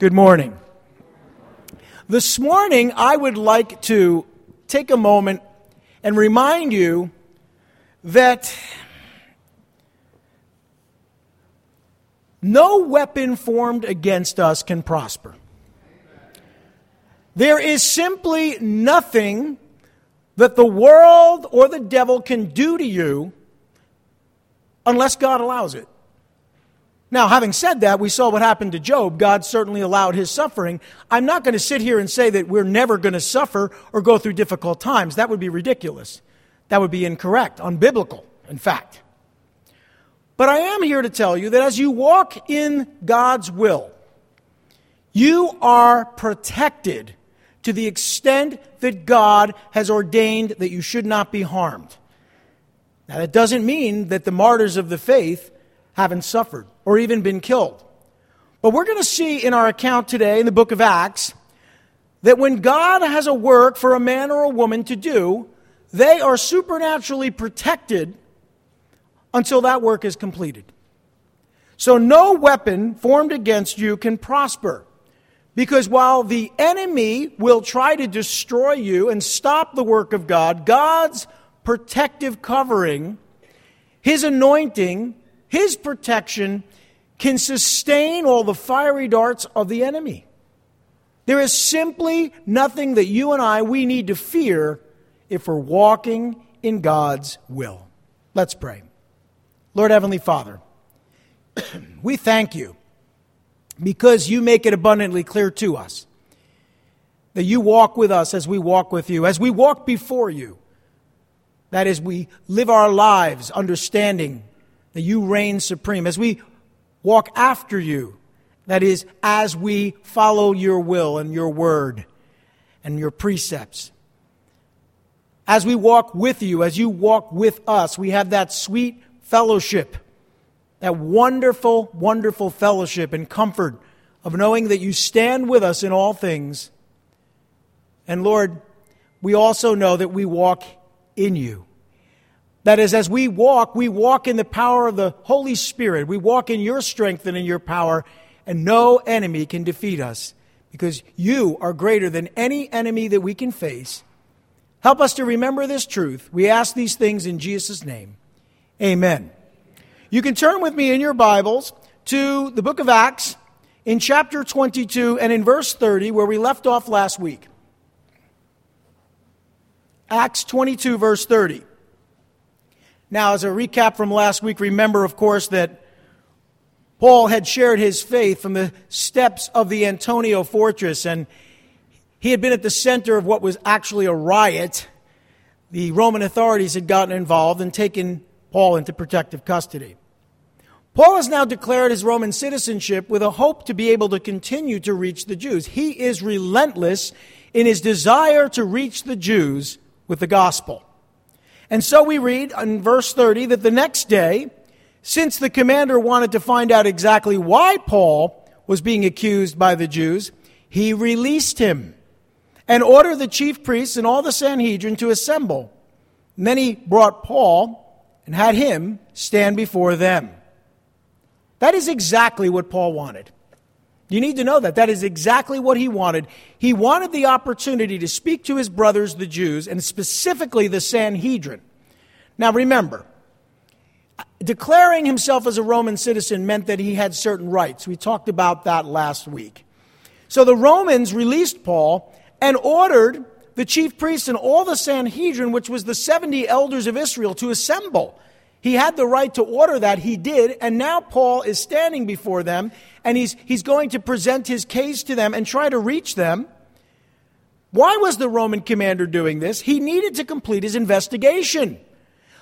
Good morning. This morning, I would like to take a moment and remind you that no weapon formed against us can prosper. There is simply nothing that the world or the devil can do to you unless God allows it. Now, having said that, we saw what happened to Job. God certainly allowed his suffering. I'm not going to sit here and say that we're never going to suffer or go through difficult times. That would be ridiculous. That would be incorrect, unbiblical, in fact. But I am here to tell you that as you walk in God's will, you are protected to the extent that God has ordained that you should not be harmed. Now, that doesn't mean that the martyrs of the faith haven't suffered or even been killed. But we're going to see in our account today in the book of Acts that when God has a work for a man or a woman to do, they are supernaturally protected until that work is completed. So no weapon formed against you can prosper. Because while the enemy will try to destroy you and stop the work of God, God's protective covering, his anointing, his protection can sustain all the fiery darts of the enemy. There is simply nothing that you and I we need to fear if we're walking in God's will. Let's pray. Lord Heavenly Father, we thank you because you make it abundantly clear to us that you walk with us as we walk with you, as we walk before you. That is, we live our lives understanding that you reign supreme, as we walk after you, that is, as we follow your will and your word and your precepts. As we walk with you, as you walk with us, we have that sweet fellowship, that wonderful, wonderful fellowship and comfort of knowing that you stand with us in all things. And Lord, we also know that we walk in you. That is, as we walk, we walk in the power of the Holy Spirit. We walk in your strength and in your power, and no enemy can defeat us because you are greater than any enemy that we can face. Help us to remember this truth. We ask these things in Jesus' name. Amen. You can turn with me in your Bibles to the book of Acts in chapter 22 and in verse 30, where we left off last week. Acts 22, verse 30. Now, as a recap from last week, remember, of course, that Paul had shared his faith from the steps of the Antonia fortress, and he had been at the center of what was actually a riot. The Roman authorities had gotten involved and taken Paul into protective custody. Paul has now declared his Roman citizenship with a hope to be able to continue to reach the Jews. He is relentless in his desire to reach the Jews with the gospel. And so we read in verse 30 that the next day, since the commander wanted to find out exactly why Paul was being accused by the Jews, he released him and ordered the chief priests and all the Sanhedrin to assemble. And then he brought Paul and had him stand before them. That is exactly what Paul wanted. You need to know that. That is exactly what he wanted. He wanted the opportunity to speak to his brothers, the Jews, and specifically the Sanhedrin. Now remember, declaring himself as a Roman citizen meant that he had certain rights. We talked about that last week. So the Romans released Paul and ordered the chief priests and all the Sanhedrin, which was the 70 elders of Israel, to assemble. He had the right to order that. He did. And now Paul is standing before them and he's, he's going to present his case to them and try to reach them. Why was the Roman commander doing this? He needed to complete his investigation.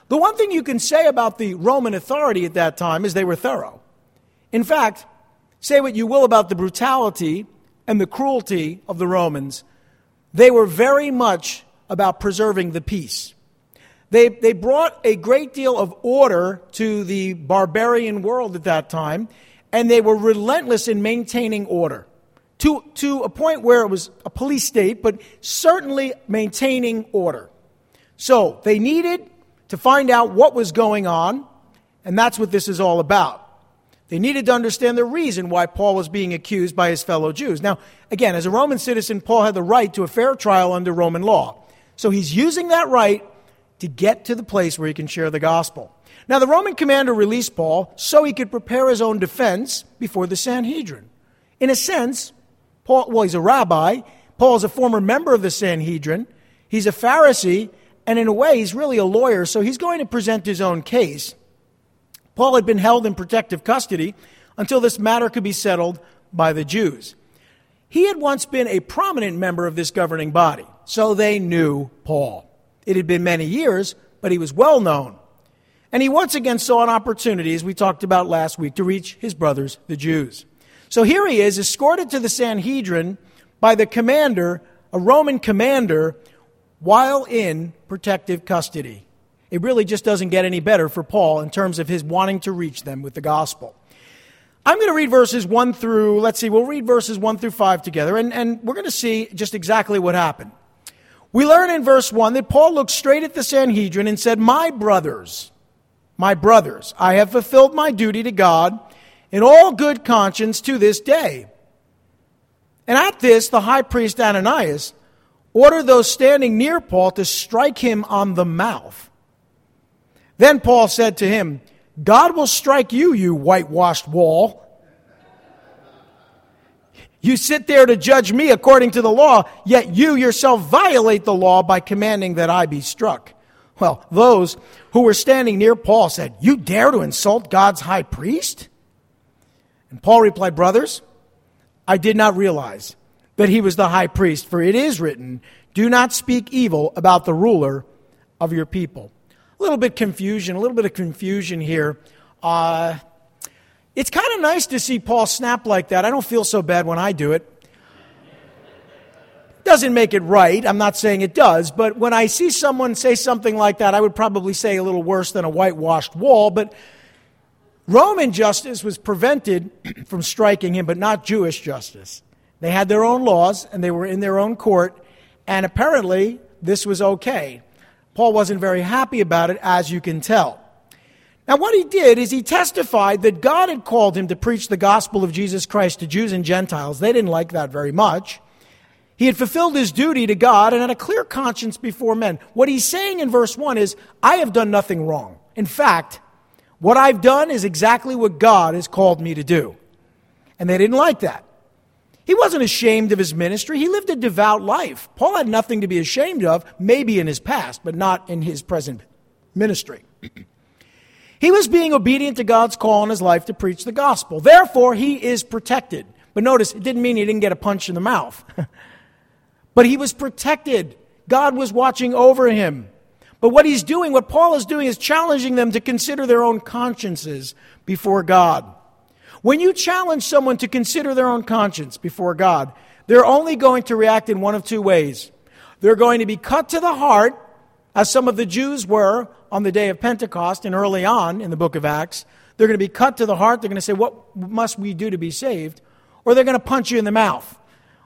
The one thing you can say about the Roman authority at that time is they were thorough. In fact, say what you will about the brutality and the cruelty of the Romans, they were very much about preserving the peace. They, they brought a great deal of order to the barbarian world at that time, and they were relentless in maintaining order to, to a point where it was a police state, but certainly maintaining order. So they needed to find out what was going on, and that's what this is all about. They needed to understand the reason why Paul was being accused by his fellow Jews. Now, again, as a Roman citizen, Paul had the right to a fair trial under Roman law. So he's using that right to get to the place where he can share the gospel. Now, the Roman commander released Paul so he could prepare his own defense before the Sanhedrin. In a sense, Paul, well, he's a rabbi. Paul is a former member of the Sanhedrin. He's a Pharisee, and in a way, he's really a lawyer, so he's going to present his own case. Paul had been held in protective custody until this matter could be settled by the Jews. He had once been a prominent member of this governing body, so they knew Paul. It had been many years, but he was well known. And he once again saw an opportunity, as we talked about last week, to reach his brothers, the Jews. So here he is, escorted to the Sanhedrin by the commander, a Roman commander, while in protective custody. It really just doesn't get any better for Paul in terms of his wanting to reach them with the gospel. I'm going to read verses 1 through, let's see, we'll read verses 1 through 5 together, and, and we're going to see just exactly what happened. We learn in verse 1 that Paul looked straight at the Sanhedrin and said, My brothers, my brothers, I have fulfilled my duty to God in all good conscience to this day. And at this, the high priest Ananias ordered those standing near Paul to strike him on the mouth. Then Paul said to him, God will strike you, you whitewashed wall. You sit there to judge me according to the law, yet you yourself violate the law by commanding that I be struck. Well, those who were standing near Paul said, You dare to insult God's high priest? And Paul replied, Brothers, I did not realize that he was the high priest, for it is written, Do not speak evil about the ruler of your people a little bit confusion, a little bit of confusion here. Uh, it's kind of nice to see Paul snap like that. I don't feel so bad when I do it. Doesn't make it right. I'm not saying it does. But when I see someone say something like that, I would probably say a little worse than a whitewashed wall. But Roman justice was prevented from striking him, but not Jewish justice. They had their own laws and they were in their own court. And apparently, this was okay. Paul wasn't very happy about it, as you can tell. Now, what he did is he testified that God had called him to preach the gospel of Jesus Christ to Jews and Gentiles. They didn't like that very much. He had fulfilled his duty to God and had a clear conscience before men. What he's saying in verse 1 is, I have done nothing wrong. In fact, what I've done is exactly what God has called me to do. And they didn't like that. He wasn't ashamed of his ministry. He lived a devout life. Paul had nothing to be ashamed of, maybe in his past, but not in his present ministry. he was being obedient to God's call in his life to preach the gospel. Therefore, he is protected. But notice, it didn't mean he didn't get a punch in the mouth. but he was protected. God was watching over him. But what he's doing, what Paul is doing, is challenging them to consider their own consciences before God. When you challenge someone to consider their own conscience before God, they're only going to react in one of two ways. They're going to be cut to the heart, as some of the Jews were on the day of Pentecost and early on in the book of Acts. They're going to be cut to the heart. They're going to say, What must we do to be saved? Or they're going to punch you in the mouth.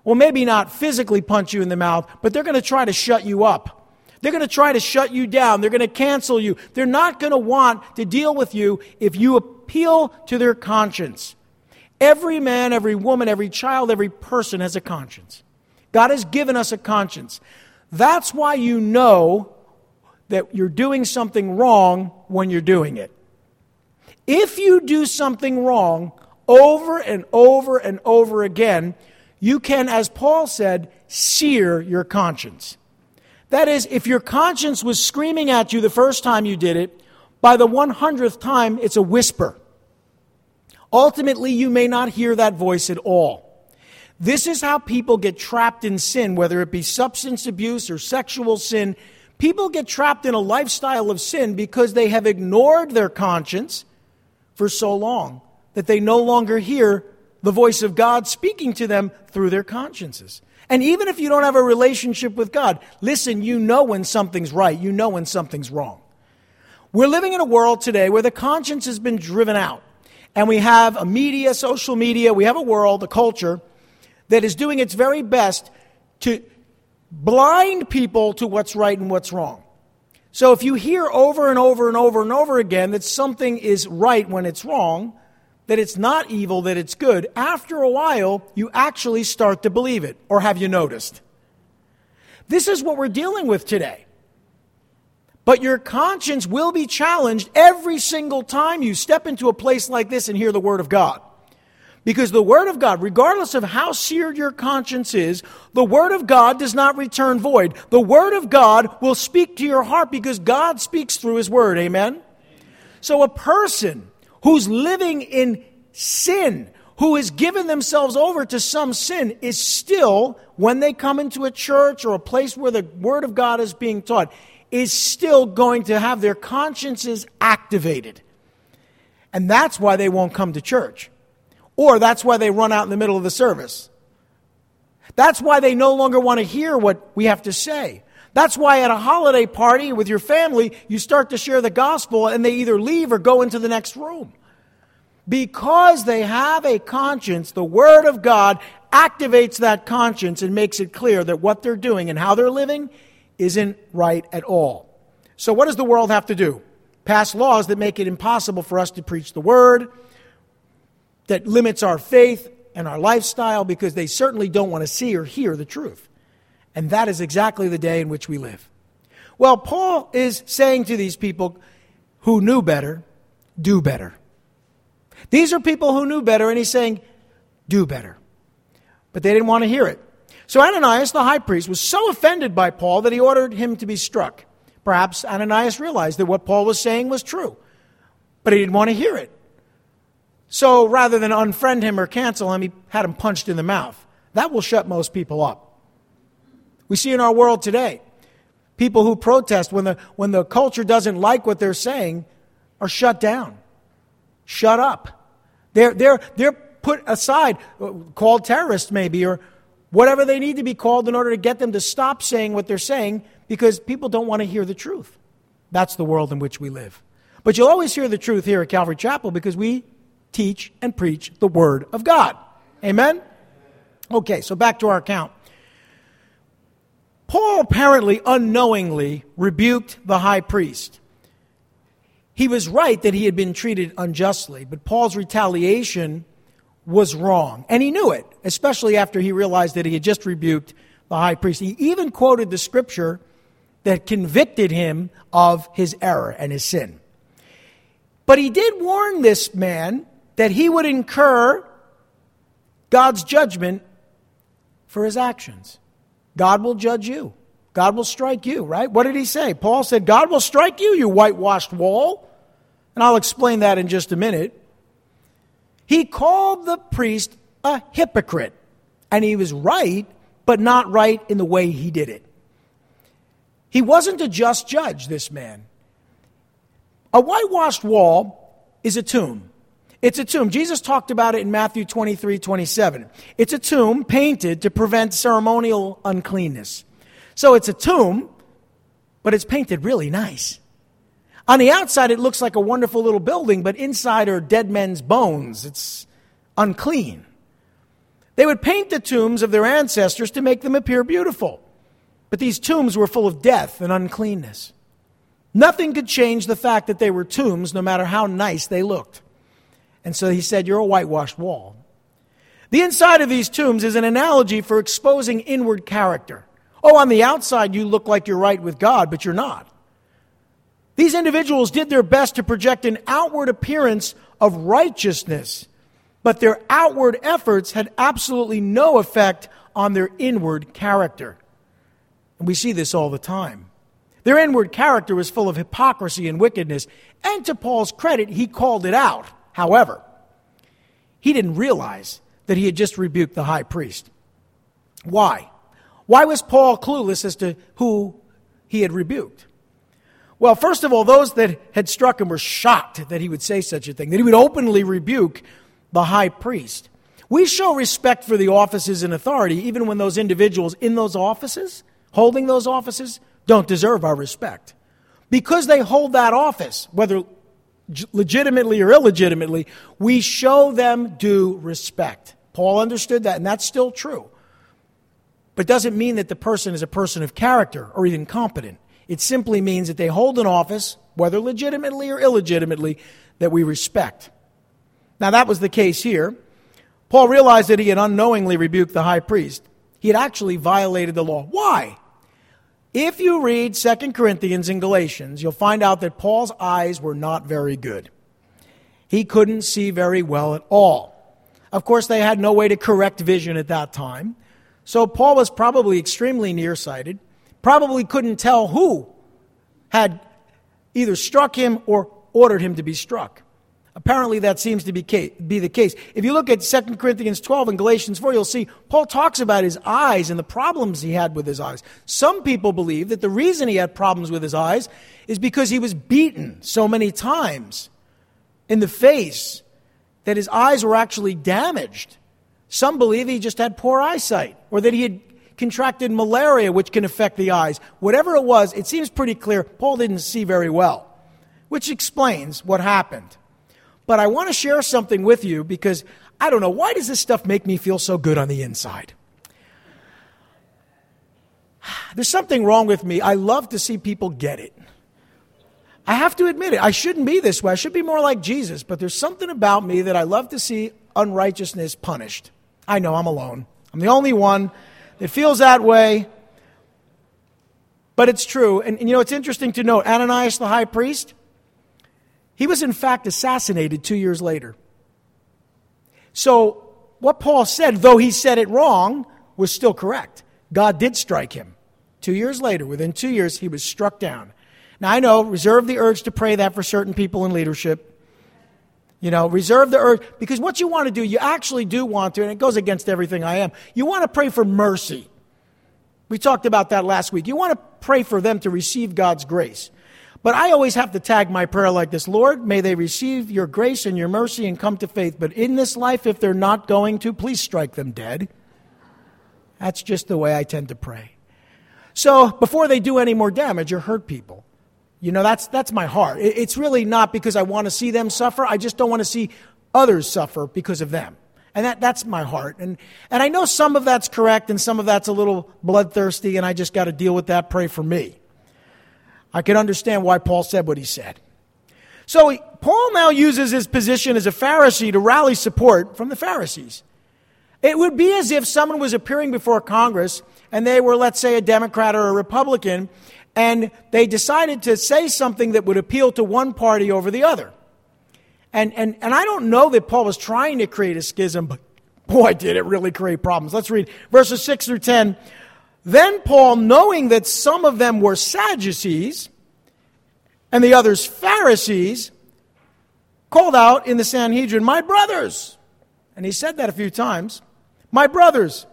Well, maybe not physically punch you in the mouth, but they're going to try to shut you up. They're going to try to shut you down. They're going to cancel you. They're not going to want to deal with you if you appeal to their conscience. Every man, every woman, every child, every person has a conscience. God has given us a conscience. That's why you know that you're doing something wrong when you're doing it. If you do something wrong over and over and over again, you can, as Paul said, sear your conscience. That is, if your conscience was screaming at you the first time you did it, by the 100th time, it's a whisper. Ultimately, you may not hear that voice at all. This is how people get trapped in sin, whether it be substance abuse or sexual sin. People get trapped in a lifestyle of sin because they have ignored their conscience for so long that they no longer hear the voice of God speaking to them through their consciences. And even if you don't have a relationship with God, listen, you know when something's right, you know when something's wrong. We're living in a world today where the conscience has been driven out. And we have a media, social media, we have a world, a culture that is doing its very best to blind people to what's right and what's wrong. So if you hear over and over and over and over again that something is right when it's wrong, that it's not evil, that it's good, after a while, you actually start to believe it. Or have you noticed? This is what we're dealing with today. But your conscience will be challenged every single time you step into a place like this and hear the Word of God. Because the Word of God, regardless of how seared your conscience is, the Word of God does not return void. The Word of God will speak to your heart because God speaks through His Word. Amen? So a person who's living in sin, who has given themselves over to some sin, is still, when they come into a church or a place where the Word of God is being taught, is still going to have their consciences activated. And that's why they won't come to church. Or that's why they run out in the middle of the service. That's why they no longer want to hear what we have to say. That's why at a holiday party with your family, you start to share the gospel and they either leave or go into the next room. Because they have a conscience, the Word of God activates that conscience and makes it clear that what they're doing and how they're living isn't right at all. So, what does the world have to do? Pass laws that make it impossible for us to preach the Word, that limits our faith and our lifestyle because they certainly don't want to see or hear the truth. And that is exactly the day in which we live. Well, Paul is saying to these people who knew better, do better. These are people who knew better, and he's saying, do better. But they didn't want to hear it. So Ananias, the high priest, was so offended by Paul that he ordered him to be struck. Perhaps Ananias realized that what Paul was saying was true, but he didn't want to hear it. So rather than unfriend him or cancel him, he had him punched in the mouth. That will shut most people up. We see in our world today people who protest when the, when the culture doesn't like what they're saying are shut down, shut up. They're, they're, they're put aside, uh, called terrorists maybe, or whatever they need to be called in order to get them to stop saying what they're saying because people don't want to hear the truth. That's the world in which we live. But you'll always hear the truth here at Calvary Chapel because we teach, and preach the Word of God. Amen? Okay, so back to our account. Paul apparently unknowingly rebuked the high priest. He was right that he had been treated unjustly, but Paul's retaliation was wrong. And he knew it, especially after he realized that he had just rebuked the high priest. He even quoted the scripture that convicted him of his error and his sin. But he did warn this man that he would incur God's judgment for his actions. God will judge you. God will strike you, right? What did he say? Paul said, God will strike you, you whitewashed wall. And I'll explain that in just a minute. He called the priest a hypocrite. And he was right, but not right in the way he did it. He wasn't a just judge, this man. A whitewashed wall is a tomb. It's a tomb. Jesus talked about it in Matthew 23 27. It's a tomb painted to prevent ceremonial uncleanness. So it's a tomb, but it's painted really nice. On the outside, it looks like a wonderful little building, but inside are dead men's bones. It's unclean. They would paint the tombs of their ancestors to make them appear beautiful. But these tombs were full of death and uncleanness. Nothing could change the fact that they were tombs, no matter how nice they looked. And so he said, You're a whitewashed wall. The inside of these tombs is an analogy for exposing inward character. Oh, on the outside, you look like you're right with God, but you're not. These individuals did their best to project an outward appearance of righteousness, but their outward efforts had absolutely no effect on their inward character. And we see this all the time. Their inward character was full of hypocrisy and wickedness, and to Paul's credit, he called it out. However, he didn't realize that he had just rebuked the high priest. Why? Why was Paul clueless as to who he had rebuked? Well, first of all, those that had struck him were shocked that he would say such a thing, that he would openly rebuke the high priest. We show respect for the offices and authority even when those individuals in those offices, holding those offices, don't deserve our respect. Because they hold that office, whether legitimately or illegitimately, we show them due respect. Paul understood that, and that's still true. But doesn't mean that the person is a person of character or even competent. It simply means that they hold an office, whether legitimately or illegitimately, that we respect. Now, that was the case here. Paul realized that he had unknowingly rebuked the high priest. He had actually violated the law. Why? If you read 2 Corinthians and Galatians, you'll find out that Paul's eyes were not very good. He couldn't see very well at all. Of course, they had no way to correct vision at that time. So Paul was probably extremely nearsighted, probably couldn't tell who had either struck him or ordered him to be struck. Apparently, that seems to be, be the case. If you look at 2 Corinthians 12 and Galatians 4, you'll see Paul talks about his eyes and the problems he had with his eyes. Some people believe that the reason he had problems with his eyes is because he was beaten so many times in the face that his eyes were actually damaged. Some believe he just had poor eyesight or that he had contracted malaria, which can affect the eyes. Whatever it was, it seems pretty clear Paul didn't see very well, which explains what happened. But I want to share something with you because I don't know, why does this stuff make me feel so good on the inside? There's something wrong with me. I love to see people get it. I have to admit it. I shouldn't be this way. I should be more like Jesus, but there's something about me that I love to see unrighteousness punished. I know I'm alone. I'm the only one that feels that way. But it's true. And, and you know, it's interesting to note Ananias the high priest, he was in fact assassinated two years later. So, what Paul said, though he said it wrong, was still correct. God did strike him. Two years later, within two years, he was struck down. Now, I know, reserve the urge to pray that for certain people in leadership. You know, reserve the urge, because what you want to do, you actually do want to, and it goes against everything I am. You want to pray for mercy. We talked about that last week. You want to pray for them to receive God's grace. But I always have to tag my prayer like this Lord, may they receive your grace and your mercy and come to faith. But in this life, if they're not going to, please strike them dead. That's just the way I tend to pray. So before they do any more damage or hurt people, you know, that's, that's my heart. It's really not because I want to see them suffer. I just don't want to see others suffer because of them. And that, that's my heart. And, and I know some of that's correct and some of that's a little bloodthirsty, and I just got to deal with that. Pray for me. I can understand why Paul said what he said. So he, Paul now uses his position as a Pharisee to rally support from the Pharisees. It would be as if someone was appearing before Congress and they were, let's say, a Democrat or a Republican, and they decided to say something that would appeal to one party over the other. And, and, and I don't know that Paul was trying to create a schism, but boy, did it really create problems. Let's read verses 6 through 10. Then Paul, knowing that some of them were Sadducees and the others Pharisees, called out in the Sanhedrin, My brothers! And he said that a few times. My brothers,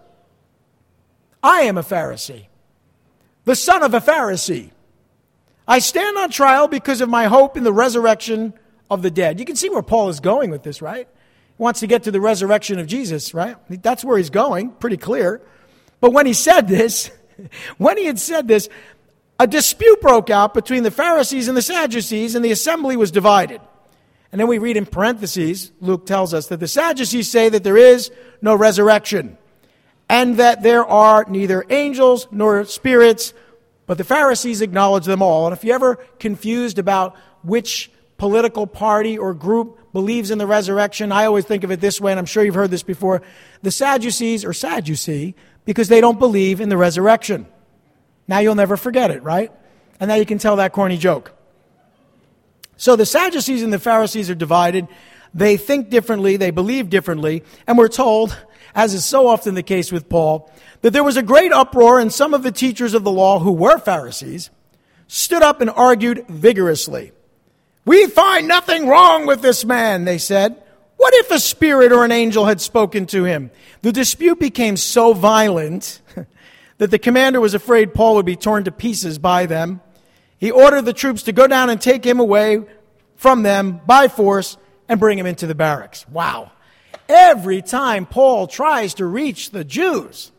I am a Pharisee, the son of a Pharisee. I stand on trial because of my hope in the resurrection of the dead. You can see where Paul is going with this, right? He wants to get to the resurrection of Jesus, right? That's where he's going, pretty clear. But when he said this, when he had said this, a dispute broke out between the Pharisees and the Sadducees, and the assembly was divided. And then we read in parentheses, Luke tells us that the Sadducees say that there is no resurrection, and that there are neither angels nor spirits, but the Pharisees acknowledge them all. And if you're ever confused about which political party or group believes in the resurrection, I always think of it this way, and I'm sure you've heard this before. The Sadducees, or Sadducee, because they don't believe in the resurrection. Now you'll never forget it, right? And now you can tell that corny joke. So the Sadducees and the Pharisees are divided. They think differently, they believe differently, and we're told, as is so often the case with Paul, that there was a great uproar and some of the teachers of the law who were Pharisees stood up and argued vigorously. We find nothing wrong with this man, they said. What if a spirit or an angel had spoken to him? The dispute became so violent that the commander was afraid Paul would be torn to pieces by them. He ordered the troops to go down and take him away from them by force and bring him into the barracks. Wow. Every time Paul tries to reach the Jews,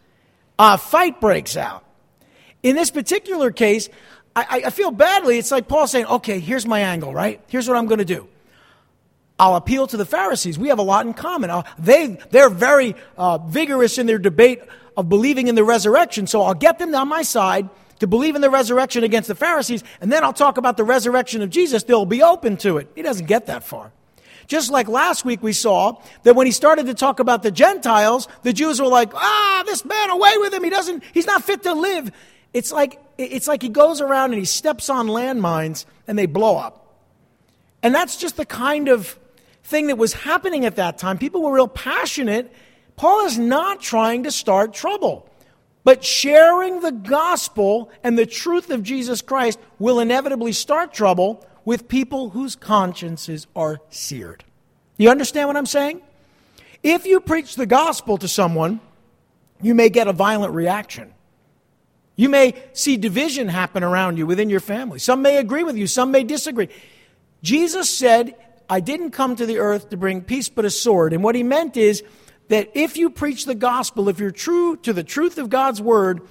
a fight breaks out. In this particular case, I, I feel badly. It's like Paul saying, okay, here's my angle, right? Here's what I'm going to do. I'll appeal to the Pharisees. We have a lot in common. Uh, they, they're very uh, vigorous in their debate of believing in the resurrection. So I'll get them on my side to believe in the resurrection against the Pharisees, and then I'll talk about the resurrection of Jesus. They'll be open to it. He doesn't get that far. Just like last week we saw that when he started to talk about the Gentiles, the Jews were like, ah, this man, away with him. He doesn't, he's not fit to live. It's like, it's like he goes around and he steps on landmines and they blow up. And that's just the kind of thing that was happening at that time. People were real passionate. Paul is not trying to start trouble. But sharing the gospel and the truth of Jesus Christ will inevitably start trouble with people whose consciences are seared. You understand what I'm saying? If you preach the gospel to someone, you may get a violent reaction. You may see division happen around you within your family. Some may agree with you, some may disagree. Jesus said, I didn't come to the earth to bring peace but a sword. And what he meant is that if you preach the gospel, if you're true to the truth of God's word,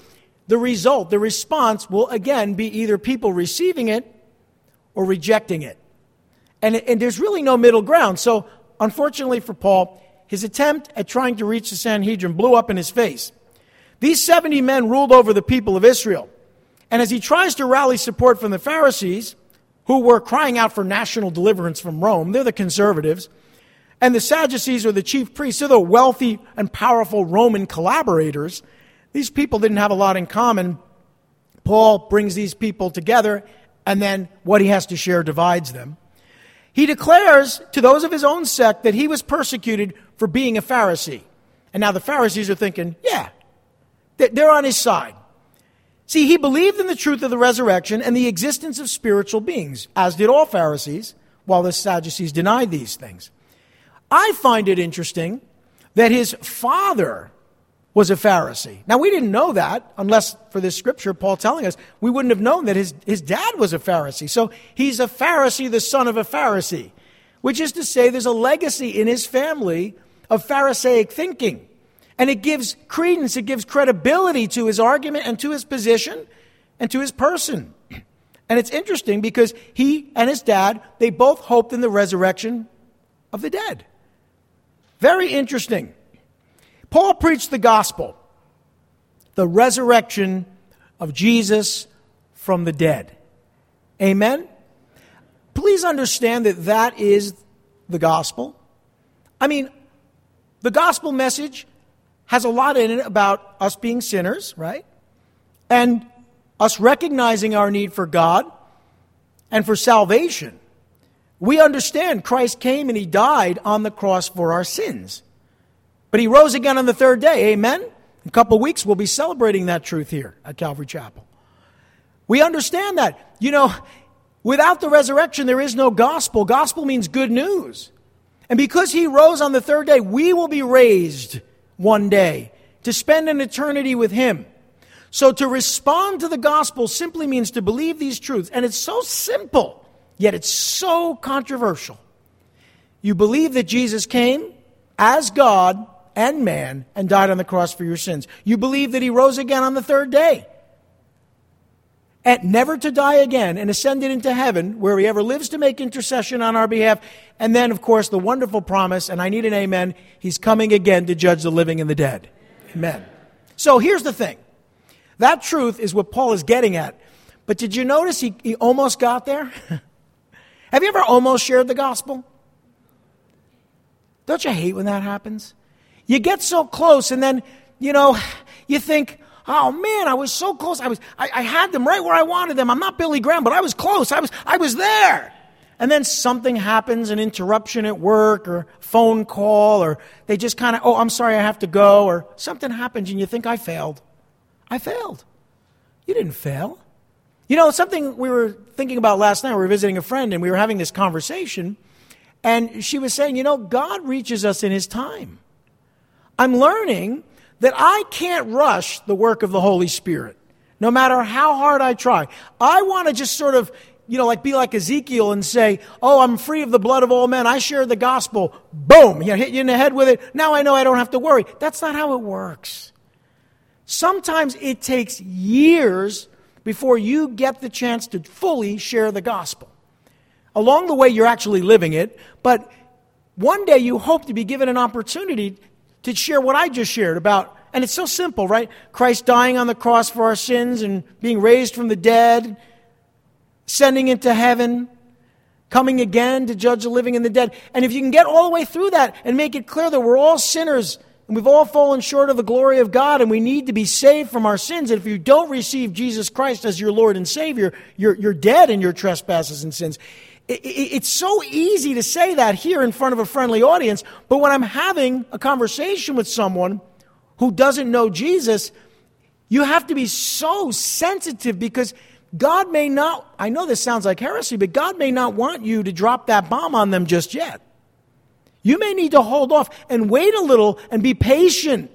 the result, the response will again be either people receiving it or rejecting it. And, and there's really no middle ground. So, unfortunately for Paul, his attempt at trying to reach the Sanhedrin blew up in his face. These 70 men ruled over the people of Israel. And as he tries to rally support from the Pharisees, who were crying out for national deliverance from Rome, they're the conservatives, and the Sadducees are the chief priests. They're the wealthy and powerful Roman collaborators. These people didn't have a lot in common. Paul brings these people together, and then what he has to share divides them. He declares to those of his own sect that he was persecuted for being a Pharisee. And now the Pharisees are thinking, yeah, they're on his side. See, he believed in the truth of the resurrection and the existence of spiritual beings, as did all Pharisees, while the Sadducees denied these things. I find it interesting that his father was a Pharisee. Now, we didn't know that unless for this scripture, Paul telling us, we wouldn't have known that his, his dad was a Pharisee. So he's a Pharisee, the son of a Pharisee, which is to say there's a legacy in his family of Pharisaic thinking. And it gives credence, it gives credibility to his argument and to his position and to his person. And it's interesting because he and his dad, they both hoped in the resurrection of the dead. Very interesting. Paul preached the gospel, the resurrection of Jesus from the dead. Amen? Please understand that that is the gospel. I mean, the gospel message has a lot in it about us being sinners, right? And us recognizing our need for God and for salvation. We understand Christ came and he died on the cross for our sins. But he rose again on the third day. Amen? In a couple weeks, we'll be celebrating that truth here at Calvary Chapel. We understand that. You know, without the resurrection, there is no gospel. Gospel means good news. And because he rose on the third day, we will be raised one day to spend an eternity with him. So to respond to the gospel simply means to believe these truths. And it's so simple. Yet it's so controversial. You believe that Jesus came as God and man and died on the cross for your sins. You believe that he rose again on the third day and never to die again and ascended into heaven where he ever lives to make intercession on our behalf. And then, of course, the wonderful promise, and I need an amen, he's coming again to judge the living and the dead. Amen. So here's the thing. That truth is what Paul is getting at. But did you notice he, he almost got there? Have you ever almost shared the gospel? Don't you hate when that happens? You get so close, and then, you know, you think, oh man, I was so close. I, was, I, I had them right where I wanted them. I'm not Billy Graham, but I was close. I was, I was there. And then something happens, an interruption at work or phone call, or they just kind of, oh, I'm sorry, I have to go, or something happens and you think, I failed. I failed. You didn't fail. You know, something we were thinking about last night, we were visiting a friend and we were having this conversation, and she was saying, you know, God reaches us in His time. I'm learning that I can't rush the work of the Holy Spirit, no matter how hard I try. I want to just sort of, you know, like be like Ezekiel and say, Oh, I'm free of the blood of all men. I share the gospel. Boom. You know, hit you in the head with it. Now I know I don't have to worry. That's not how it works. Sometimes it takes years before you get the chance to fully share the gospel. Along the way, you're actually living it, but one day you hope to be given an opportunity to share what I just shared about. And it's so simple, right? Christ dying on the cross for our sins and being raised from the dead, sending into heaven, coming again to judge the living and the dead. And if you can get all the way through that and make it clear that we're all sinners and we've all fallen short of the glory of God and we need to be saved from our sins. And if you don't receive Jesus Christ as your Lord and Savior, you're, you're dead in your trespasses and sins. It, it, it's so easy to say that here in front of a friendly audience, but when I'm having a conversation with someone who doesn't know Jesus, you have to be so sensitive because God may not, I know this sounds like heresy, but God may not want you to drop that bomb on them just yet. You may need to hold off and wait a little and be patient.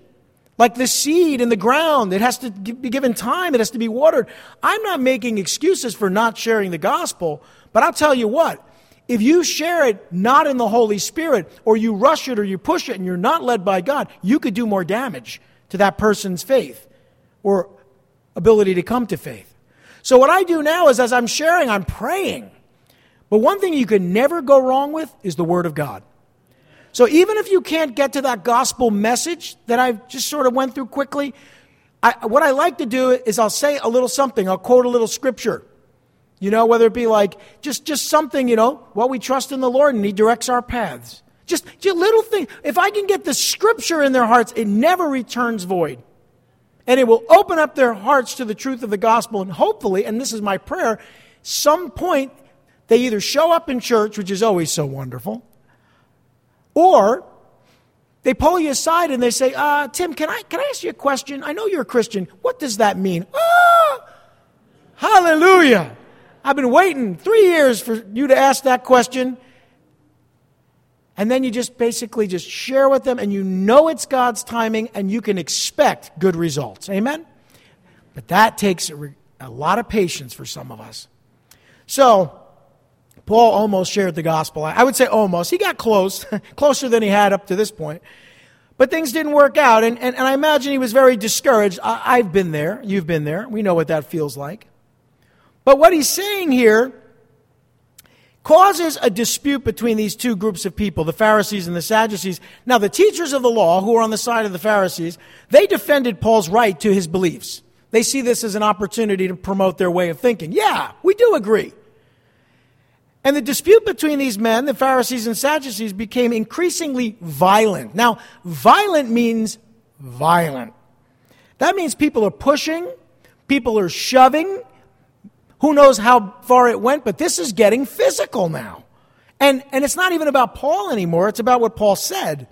Like the seed in the ground, it has to be given time, it has to be watered. I'm not making excuses for not sharing the gospel, but I'll tell you what, if you share it not in the Holy Spirit, or you rush it or you push it and you're not led by God, you could do more damage to that person's faith or ability to come to faith. So, what I do now is as I'm sharing, I'm praying. But one thing you can never go wrong with is the Word of God. So even if you can't get to that gospel message that I just sort of went through quickly, I, what I like to do is I'll say a little something. I'll quote a little scripture. You know, whether it be like just, just something, you know, well, we trust in the Lord and He directs our paths. Just, just little thing. If I can get the scripture in their hearts, it never returns void. And it will open up their hearts to the truth of the gospel. And hopefully, and this is my prayer, some point they either show up in church, which is always so wonderful, or they pull you aside and they say, uh, Tim, can I, can I ask you a question? I know you're a Christian. What does that mean? Ah, hallelujah. I've been waiting three years for you to ask that question. And then you just basically just share with them and you know it's God's timing and you can expect good results. Amen? But that takes a, lot of patience for some of us. So, Paul almost shared the gospel. I would say almost. He got close, closer than he had up to this point. But things didn't work out, and, and, and I imagine he was very discouraged. I, I've been there. You've been there. We know what that feels like. But what he's saying here causes a dispute between these two groups of people, the Pharisees and the Sadducees. Now, the teachers of the law, who are on the side of the Pharisees, they defended Paul's right to his beliefs. They see this as an opportunity to promote their way of thinking. Yeah, we do agree. And the dispute between these men, the Pharisees and Sadducees, became increasingly violent. Now, violent means violent. That means people are pushing, people are shoving. Who knows how far it went, but this is getting physical now. And, and it's not even about Paul anymore, it's about what Paul said.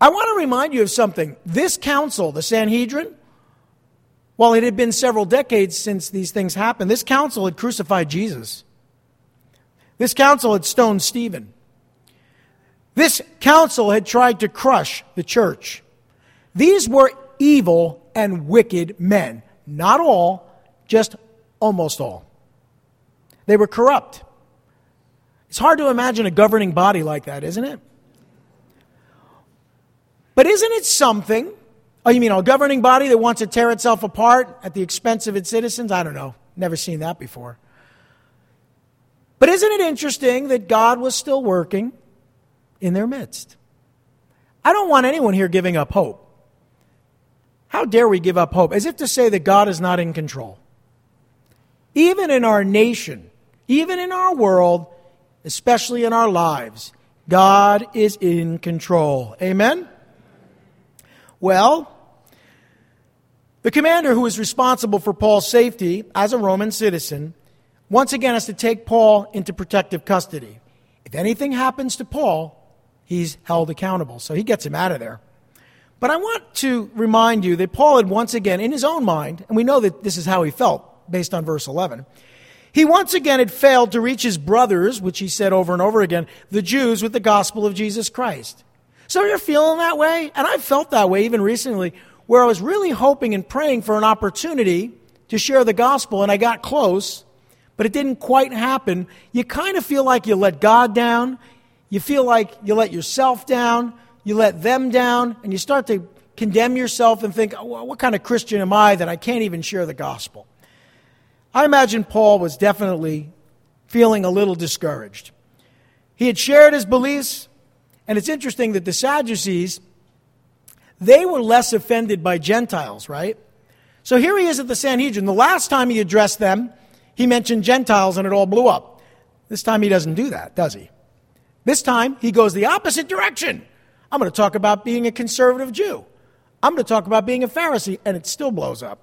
I want to remind you of something. This council, the Sanhedrin, while it had been several decades since these things happened, this council had crucified Jesus. This council had stoned Stephen. This council had tried to crush the church. These were evil and wicked men. Not all, just almost all. They were corrupt. It's hard to imagine a governing body like that, isn't it? But isn't it something? Oh, you mean a governing body that wants to tear itself apart at the expense of its citizens? I don't know. Never seen that before. But isn't it interesting that God was still working in their midst? I don't want anyone here giving up hope. How dare we give up hope? As if to say that God is not in control. Even in our nation, even in our world, especially in our lives, God is in control. Amen? Well, the commander who is responsible for Paul's safety as a Roman citizen once again has to take Paul into protective custody. If anything happens to Paul, he's held accountable. So he gets him out of there. But I want to remind you that Paul had once again, in his own mind, and we know that this is how he felt based on verse 11, he once again had failed to reach his brothers, which he said over and over again, the Jews, with the gospel of Jesus Christ. So you're feeling that way? And I felt that way even recently, where I was really hoping and praying for an opportunity to share the gospel, and I got close, but it didn't quite happen, you kind of feel like you let God down. You feel like you let yourself down. You let them down. And you start to condemn yourself and think, what kind of Christian am I that I can't even share the gospel? I imagine Paul was definitely feeling a little discouraged. He had shared his beliefs, and it's interesting that the Sadducees, they were less offended by Gentiles, right? So here he is at the Sanhedrin. The last time he addressed them, he mentioned Gentiles and it all blew up. This time he doesn't do that, does he? This time he goes the opposite direction. I'm going to talk about being a conservative Jew. I'm going to talk about being a Pharisee, and it still blows up.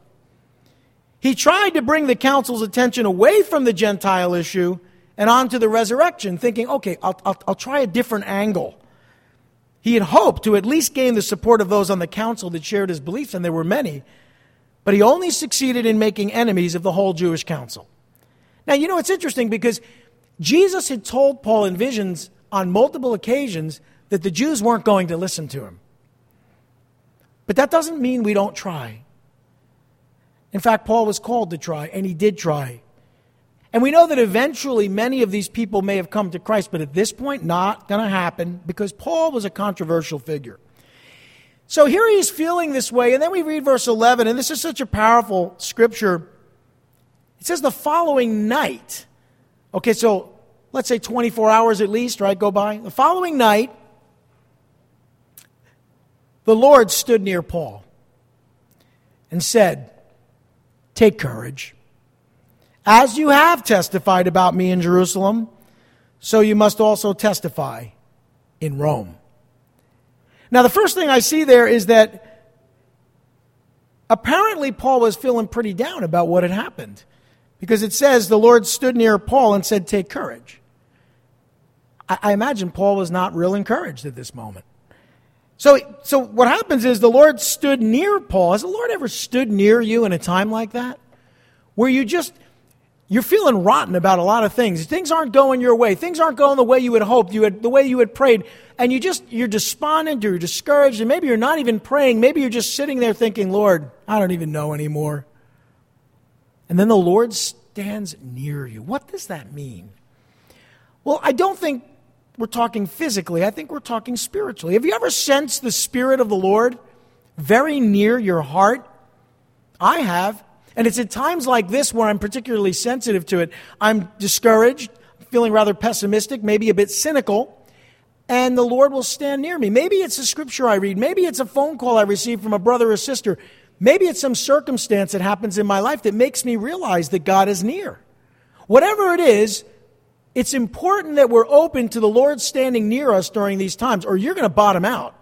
He tried to bring the council's attention away from the Gentile issue and onto the resurrection, thinking, okay, I'll, I'll, I'll try a different angle. He had hoped to at least gain the support of those on the council that shared his beliefs, and there were many, but he only succeeded in making enemies of the whole Jewish council. Now, you know, it's interesting because Jesus had told Paul in visions on multiple occasions that the Jews weren't going to listen to him. But that doesn't mean we don't try. In fact, Paul was called to try, and he did try. And we know that eventually many of these people may have come to Christ, but at this point, not going to happen because Paul was a controversial figure. So here he is feeling this way, and then we read verse 11, and this is such a powerful scripture. It says the following night. Okay, so let's say 24 hours at least, right? Go by. The following night, the Lord stood near Paul and said, Take courage. As you have testified about me in Jerusalem, so you must also testify in Rome. Now, the first thing I see there is that apparently Paul was feeling pretty down about what had happened because it says the Lord stood near Paul and said, Take courage. I, imagine Paul was not real encouraged at this moment. So, so what happens is the Lord stood near Paul. Has the Lord ever stood near you in a time like that? Where you just, you're feeling rotten about a lot of things. Things aren't going your way. Things aren't going the way you had hoped, you had, the way you had prayed. And you just, you're despondent, you're discouraged, and maybe you're not even praying. Maybe you're just sitting there thinking, Lord, I don't even know anymore. And then the Lord stands near you. What does that mean? Well, I don't think we're talking physically. I think we're talking spiritually. Have you ever sensed the Spirit of the Lord very near your heart? I have. And it's at times like this where I'm particularly sensitive to it. I'm discouraged, feeling rather pessimistic, maybe a bit cynical, and the Lord will stand near me. Maybe it's a scripture I read. Maybe it's a phone call I receive from a brother or sister. Maybe it's some circumstance that happens in my life that makes me realize that God is near. Whatever it is, it's important that we're open to the Lord standing near us during these times, or you're going to bottom out.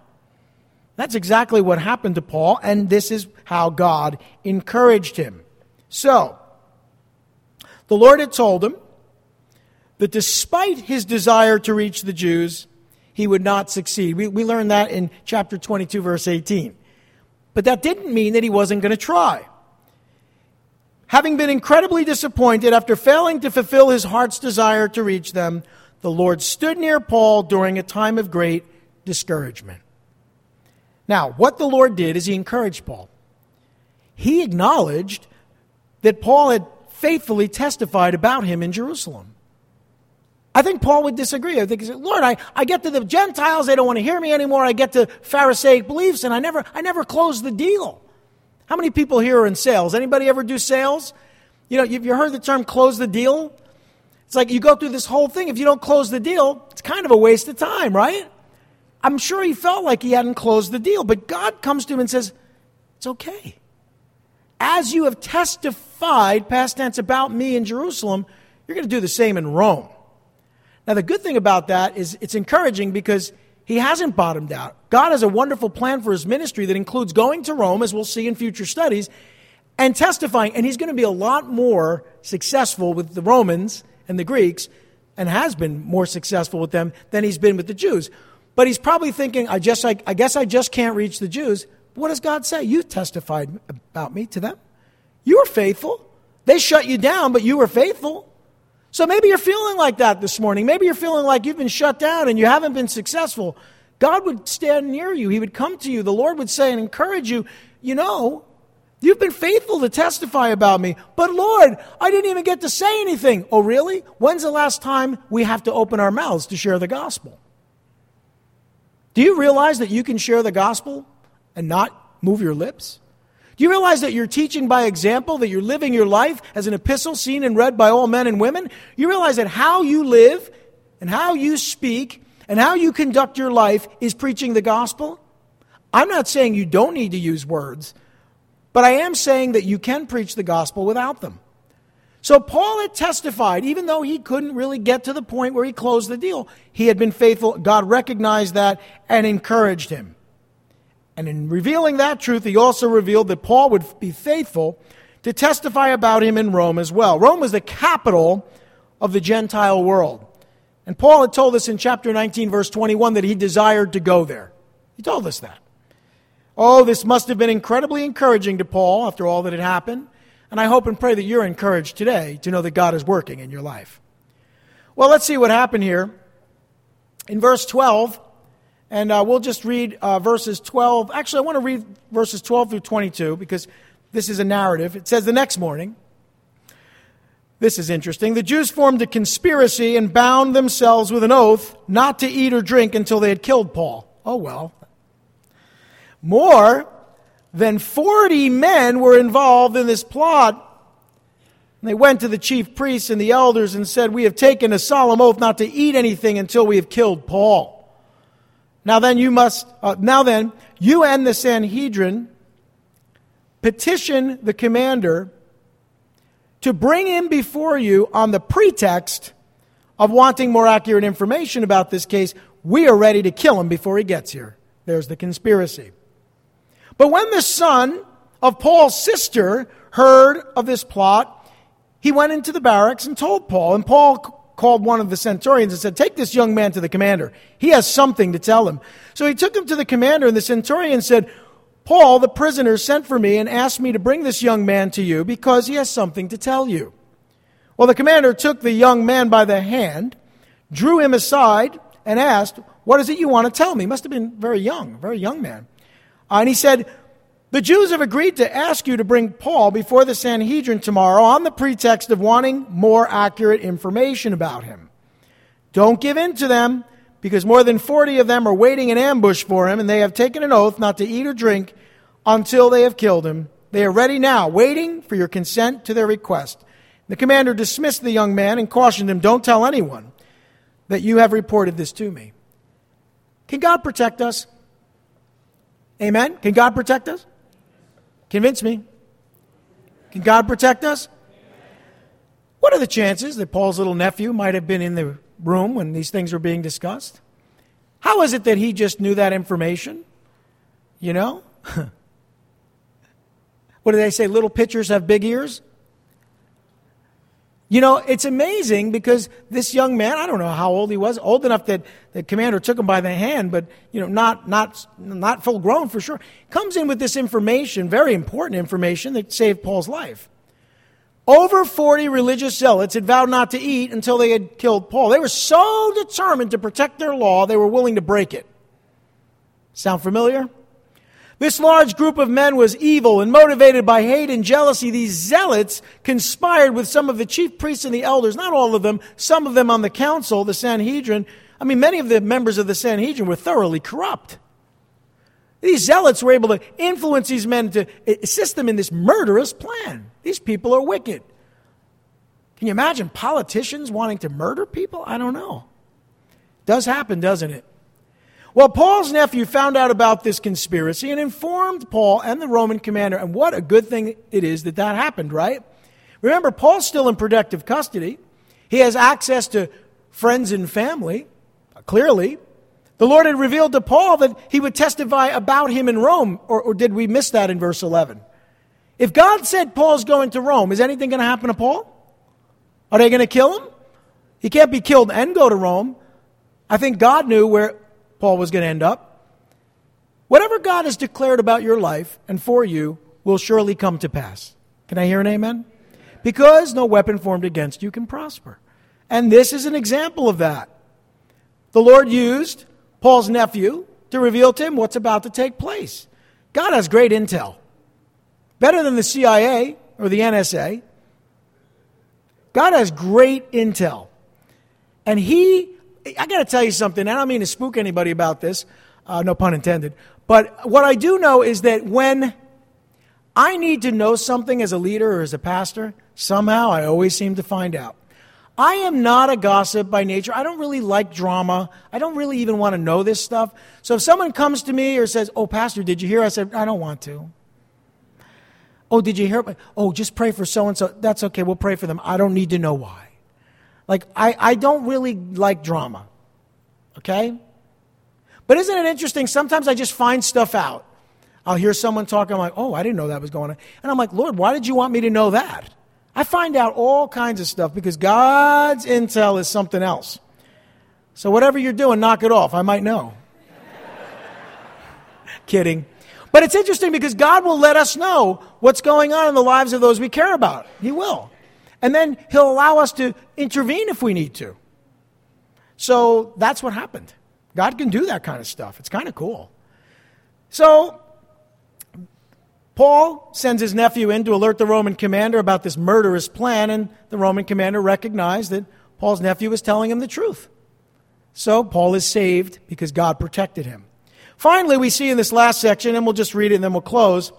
That's exactly what happened to Paul, and this is how God encouraged him. So, the Lord had told him that despite his desire to reach the Jews, he would not succeed. We, we learned that in chapter 22, verse 18. But that didn't mean that he wasn't going to try. Having been incredibly disappointed after failing to fulfill his heart's desire to reach them, the Lord stood near Paul during a time of great discouragement. Now, what the Lord did is he encouraged Paul. He acknowledged that Paul had faithfully testified about him in Jerusalem. I think Paul would disagree. I think he said, Lord, I, I get to the Gentiles, they don't want to hear me anymore. I get to Pharisaic beliefs, and I never, I never close the deal. How many people here are in sales? Anybody ever do sales? You know, you've heard the term close the deal? It's like you go through this whole thing. If you don't close the deal, it's kind of a waste of time, right? I'm sure he felt like he hadn't closed the deal, but God comes to him and says, It's okay. As you have testified, past tense, about me in Jerusalem, you're going to do the same in Rome. Now, the good thing about that is it's encouraging because he hasn't bottomed out. God has a wonderful plan for his ministry that includes going to Rome, as we'll see in future studies, and testifying. And he's going to be a lot more successful with the Romans and the Greeks, and has been more successful with them than he's been with the Jews. But he's probably thinking, I, just, I, I guess I just can't reach the Jews. What does God say? You testified about me to them. You were faithful. They shut you down, but you were faithful. So maybe you're feeling like that this morning. Maybe you're feeling like you've been shut down and you haven't been successful. God would stand near you. He would come to you. The Lord would say and encourage you, you know, you've been faithful to testify about me. But Lord, I didn't even get to say anything. Oh, really? When's the last time we have to open our mouths to share the gospel? Do you realize that you can share the gospel and not move your lips? Do you realize that you're teaching by example, that you're living your life as an epistle seen and read by all men and women? You realize that how you live and how you speak and how you conduct your life is preaching the gospel? I'm not saying you don't need to use words, but I am saying that you can preach the gospel without them. So Paul had testified, even though he couldn't really get to the point where he closed the deal, he had been faithful. God recognized that and encouraged him. And in revealing that truth, he also revealed that Paul would be faithful to testify about him in Rome as well. Rome was the capital of the Gentile world. And Paul had told us in chapter 19, verse 21, that he desired to go there. He told us that. Oh, this must have been incredibly encouraging to Paul after all that had happened. And I hope and pray that you're encouraged today to know that God is working in your life. Well, let's see what happened here. In verse 12, and uh, we'll just read uh, verses 12. Actually, I want to read verses 12 through 22 because this is a narrative. It says the next morning, this is interesting. The Jews formed a conspiracy and bound themselves with an oath not to eat or drink until they had killed Paul. Oh, well. More than 40 men were involved in this plot. They went to the chief priests and the elders and said, We have taken a solemn oath not to eat anything until we have killed Paul. Now then, you must, uh, now then, you and the Sanhedrin petition the commander to bring him before you on the pretext of wanting more accurate information about this case. We are ready to kill him before he gets here. There's the conspiracy. But when the son of Paul's sister heard of this plot, he went into the barracks and told Paul. And Paul called one of the centurions and said, Take this young man to the commander. He has something to tell him. So he took him to the commander, and the centurion said, Paul, the prisoner, sent for me and asked me to bring this young man to you because he has something to tell you. Well, the commander took the young man by the hand, drew him aside, and asked, What is it you want to tell me? He must have been very young, very young man. Uh, and he said, the Jews have agreed to ask you to bring Paul before the Sanhedrin tomorrow on the pretext of wanting more accurate information about him. Don't give in to them, because more than 40 of them are waiting in ambush for him, and they have taken an oath not to eat or drink until they have killed him. They are ready now, waiting for your consent to their request. The commander dismissed the young man and cautioned him, Don't tell anyone that you have reported this to me. Can God protect us? Amen? Can God protect us? Convince me. Can God protect us? What are the chances that Paul's little nephew might have been in the room when these things were being discussed? How is it that he just knew that information? You know? what do they say? Little pitchers have big ears? You know, it's amazing because this young man, I don't know how old he was, old enough that the commander took him by the hand, but, you know, not, not, not full grown for sure, comes in with this information, very important information that saved Paul's life. Over 40 religious zealots had vowed not to eat until they had killed Paul. They were so determined to protect their law, they were willing to break it. Sound familiar? This large group of men was evil and motivated by hate and jealousy. These zealots conspired with some of the chief priests and the elders, not all of them, some of them on the council, the Sanhedrin. I mean, many of the members of the Sanhedrin were thoroughly corrupt. These zealots were able to influence these men to assist them in this murderous plan. These people are wicked. Can you imagine politicians wanting to murder people? I don't know. Does happen, doesn't it? Well, Paul's nephew found out about this conspiracy and informed Paul and the Roman commander. And what a good thing it is that that happened, right? Remember, Paul's still in protective custody. He has access to friends and family, clearly. The Lord had revealed to Paul that he would testify about him in Rome, or, or did we miss that in verse 11? If God said Paul's going to Rome, is anything going to happen to Paul? Are they going to kill him? He can't be killed and go to Rome. I think God knew where Paul was going to end up. Whatever God has declared about your life and for you will surely come to pass. Can I hear an amen? Because no weapon formed against you can prosper. And this is an example of that. The Lord used Paul's nephew to reveal to him what's about to take place. God has great intel. Better than the CIA or the NSA. God has great intel. And he I got to tell you something. I don't mean to spook anybody about this, uh, no pun intended. But what I do know is that when I need to know something as a leader or as a pastor, somehow I always seem to find out. I am not a gossip by nature. I don't really like drama. I don't really even want to know this stuff. So if someone comes to me or says, Oh, Pastor, did you hear? I said, I don't want to. Oh, did you hear? Oh, just pray for so and so. That's okay. We'll pray for them. I don't need to know why. Like, I, I don't really like drama. Okay? But isn't it interesting? Sometimes I just find stuff out. I'll hear someone talking, I'm like, oh, I didn't know that was going on. And I'm like, Lord, why did you want me to know that? I find out all kinds of stuff because God's intel is something else. So whatever you're doing, knock it off. I might know. Kidding. But it's interesting because God will let us know what's going on in the lives of those we care about. He will. And then He'll allow us to intervene if we need to. So that's what happened. God can do that kind of stuff. It's kind of cool. So Paul sends his nephew in to alert the Roman commander about this murderous plan, and the Roman commander recognized that Paul's nephew was telling him the truth. So Paul is saved because God protected him. Finally, we see in this last section, and we'll just read it and then we'll close.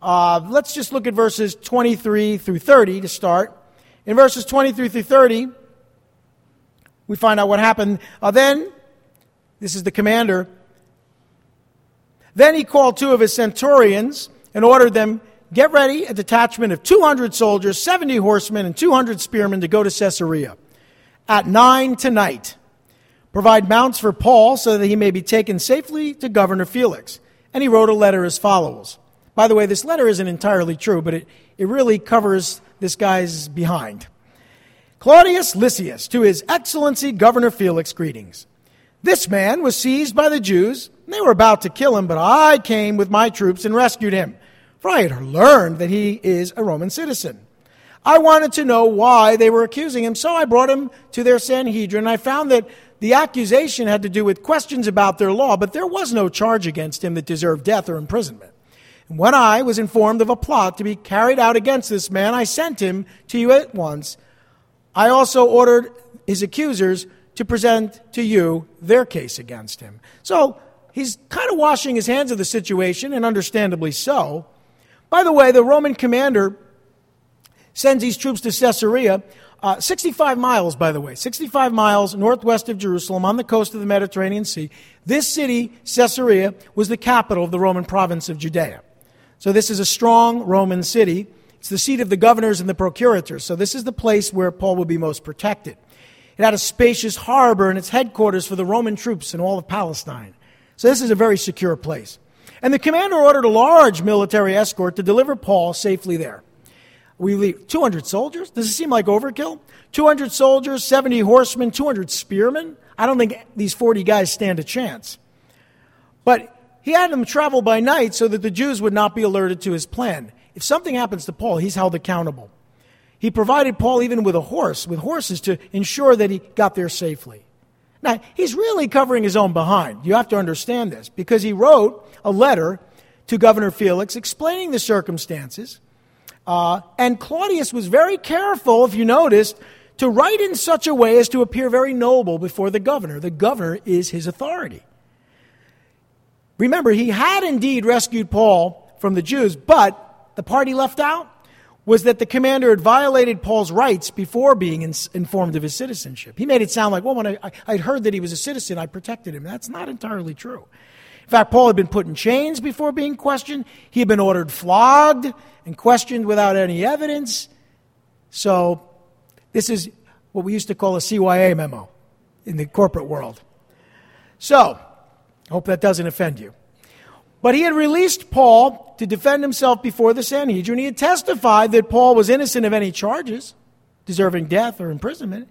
Uh, let's just look at verses 23 through 30 to start. In verses 23 through 30, we find out what happened. Uh, then, this is the commander. Then he called two of his centurions and ordered them get ready a detachment of 200 soldiers, 70 horsemen, and 200 spearmen to go to Caesarea at nine tonight Provide mounts for Paul so that he may be taken safely to Governor Felix. And he wrote a letter as follows. By the way, this letter isn't entirely true, but it, it really covers this guy's behind. Claudius Lysias, to His Excellency Governor Felix, greetings. This man was seized by the Jews. And they were about to kill him, but I came with my troops and rescued him, for I had learned that he is a Roman citizen. I wanted to know why they were accusing him, so I brought him to their Sanhedrin. I found that the accusation had to do with questions about their law, but there was no charge against him that deserved death or imprisonment. When I was informed of a plot to be carried out against this man, I sent him to you at once. I also ordered his accusers to present to you their case against him. So he's kind of washing his hands of the situation, and understandably so. By the way, the Roman commander sends these troops to Caesarea uh, 65 miles, by the way, 65 miles northwest of Jerusalem on the coast of the Mediterranean Sea. This city, Caesarea, was the capital of the Roman province of Judea. So this is a strong Roman city. It's the seat of the governors and the procurators. So this is the place where Paul would be most protected. It had a spacious harbor and its headquarters for the Roman troops in all of Palestine. So this is a very secure place. And the commander ordered a large military escort to deliver Paul safely there. We leave 200 soldiers? Does it seem like overkill? 200 soldiers, 70 horsemen, 200 spearmen? I don't think these 40 guys stand a chance. But he had them travel by night so that the Jews would not be alerted to his plan. If something happens to Paul, he's held accountable. He provided Paul even with a horse, with horses to ensure that he got there safely. Now, he's really covering his own behind. You have to understand this because he wrote a letter to Governor Felix explaining the circumstances uh, and Claudius was very careful, if you noticed, to write in such a way as to appear very noble before the governor. The governor is his authority. Remember, he had indeed rescued Paul from the Jews, but the part he left out was that the commander had violated Paul's rights before being in, informed of his citizenship. He made it sound like, well, when I, I, heard that he was a citizen, I protected him. That's not entirely true. In fact, Paul had been put in chains before being questioned. He had been ordered flogged and questioned without any evidence. So, this is what we used to call a CYA memo in the corporate world. So, hope that doesn't offend you. But he had released Paul to defend himself before the Sanhedrin. He had testified that Paul was innocent of any charges, deserving death or imprisonment.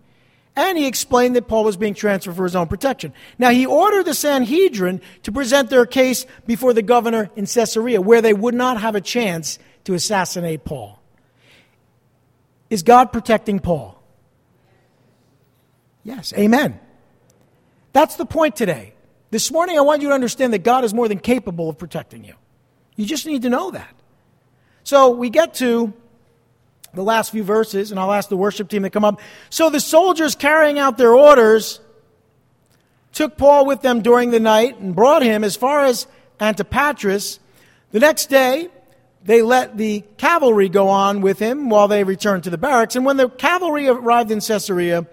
And he explained that Paul was being transferred for his own protection. Now, he ordered the Sanhedrin to present their case before the governor in Caesarea, where they would not have a chance to assassinate Paul. Is God protecting Paul? Yes, amen. That's the point today. This morning, I want you to understand that God is more than capable of protecting you. You just need to know that. So we get to the last few verses, and I'll ask the worship team to come up. So the soldiers carrying out their orders took Paul with them during the night and brought him as far as Antipatris. The next day, they let the cavalry go on with him while they returned to the barracks. And when the cavalry arrived in Caesarea,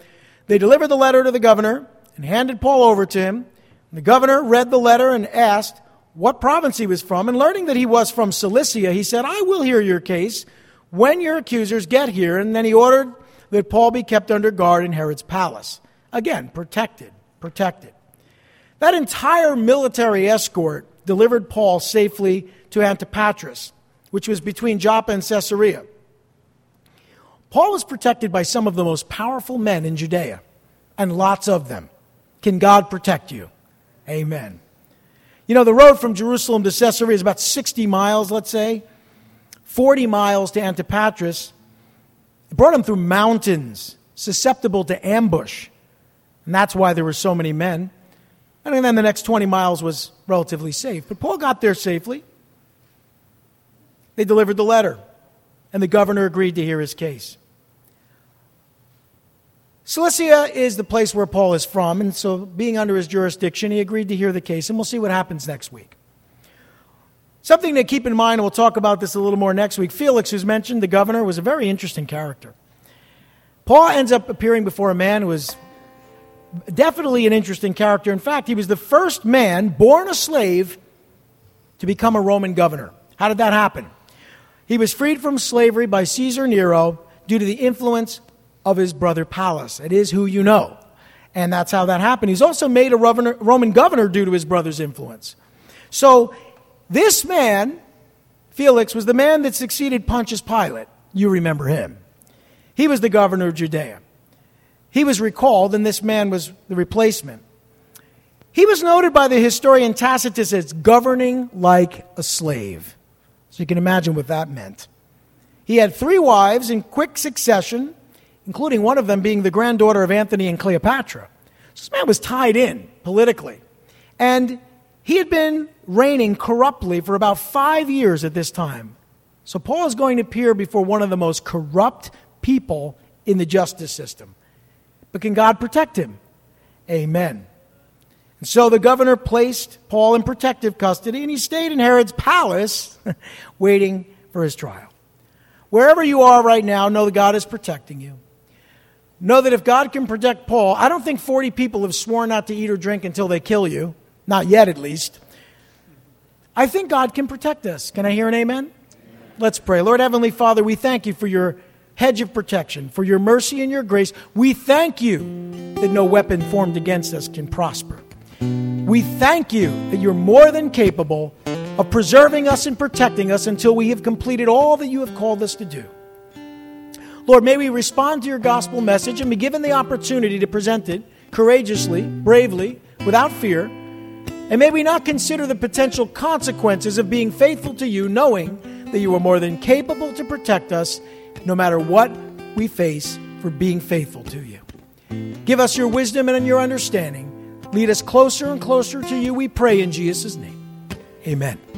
they delivered the letter to the governor and handed Paul over to him. The governor read the letter and asked, what province he was from, and learning that he was from Cilicia, he said, I will hear your case when your accusers get here. And then he ordered that Paul be kept under guard in Herod's palace. Again, protected, protected. That entire military escort delivered Paul safely to Antipatris, which was between Joppa and Caesarea. Paul was protected by some of the most powerful men in Judea, and lots of them. Can God protect you? Amen. You know, the road from Jerusalem to Caesarea is about 60 miles, let's say. 40 miles to Antipatris. It brought him through mountains, susceptible to ambush. And that's why there were so many men. And then the next 20 miles was relatively safe. But Paul got there safely. They delivered the letter, and the governor agreed to hear his case. Cilicia is the place where Paul is from, and so being under his jurisdiction, he agreed to hear the case, and we'll see what happens next week. Something to keep in mind, and we'll talk about this a little more next week. Felix, who's mentioned, the governor, was a very interesting character. Paul ends up appearing before a man who was definitely an interesting character. In fact, he was the first man born a slave to become a Roman governor. How did that happen? He was freed from slavery by Caesar Nero due to the influence of his brother Pallas. It is who you know. And that's how that happened. He's also made a Roman governor due to his brother's influence. So, this man, Felix, was the man that succeeded Pontius Pilate. You remember him. He was the governor of Judea. He was recalled, and this man was the replacement. He was noted by the historian Tacitus as governing like a slave. So you can imagine what that meant. He had three wives in quick succession including one of them being the granddaughter of Antony and Cleopatra. So this man was tied in politically. And he had been reigning corruptly for about five years at this time. So Paul is going to appear before one of the most corrupt people in the justice system. But can God protect him? Amen. And so the governor placed Paul in protective custody, and he stayed in Herod's palace waiting for his trial. Wherever you are right now, know that God is protecting you. Know that if God can protect Paul, I don't think 40 people have sworn not to eat or drink until they kill you. Not yet, at least. I think God can protect us. Can I hear an amen? amen? Let's pray. Lord Heavenly Father, we thank you for your hedge of protection, for your mercy and your grace. We thank you that no weapon formed against us can prosper. We thank you that you're more than capable of preserving us and protecting us until we have completed all that you have called us to do. Lord, may we respond to your gospel message and be given the opportunity to present it courageously, bravely, without fear. And may we not consider the potential consequences of being faithful to you, knowing that you are more than capable to protect us no matter what we face for being faithful to you. Give us your wisdom and your understanding. Lead us closer and closer to you, we pray in Jesus' name. Amen.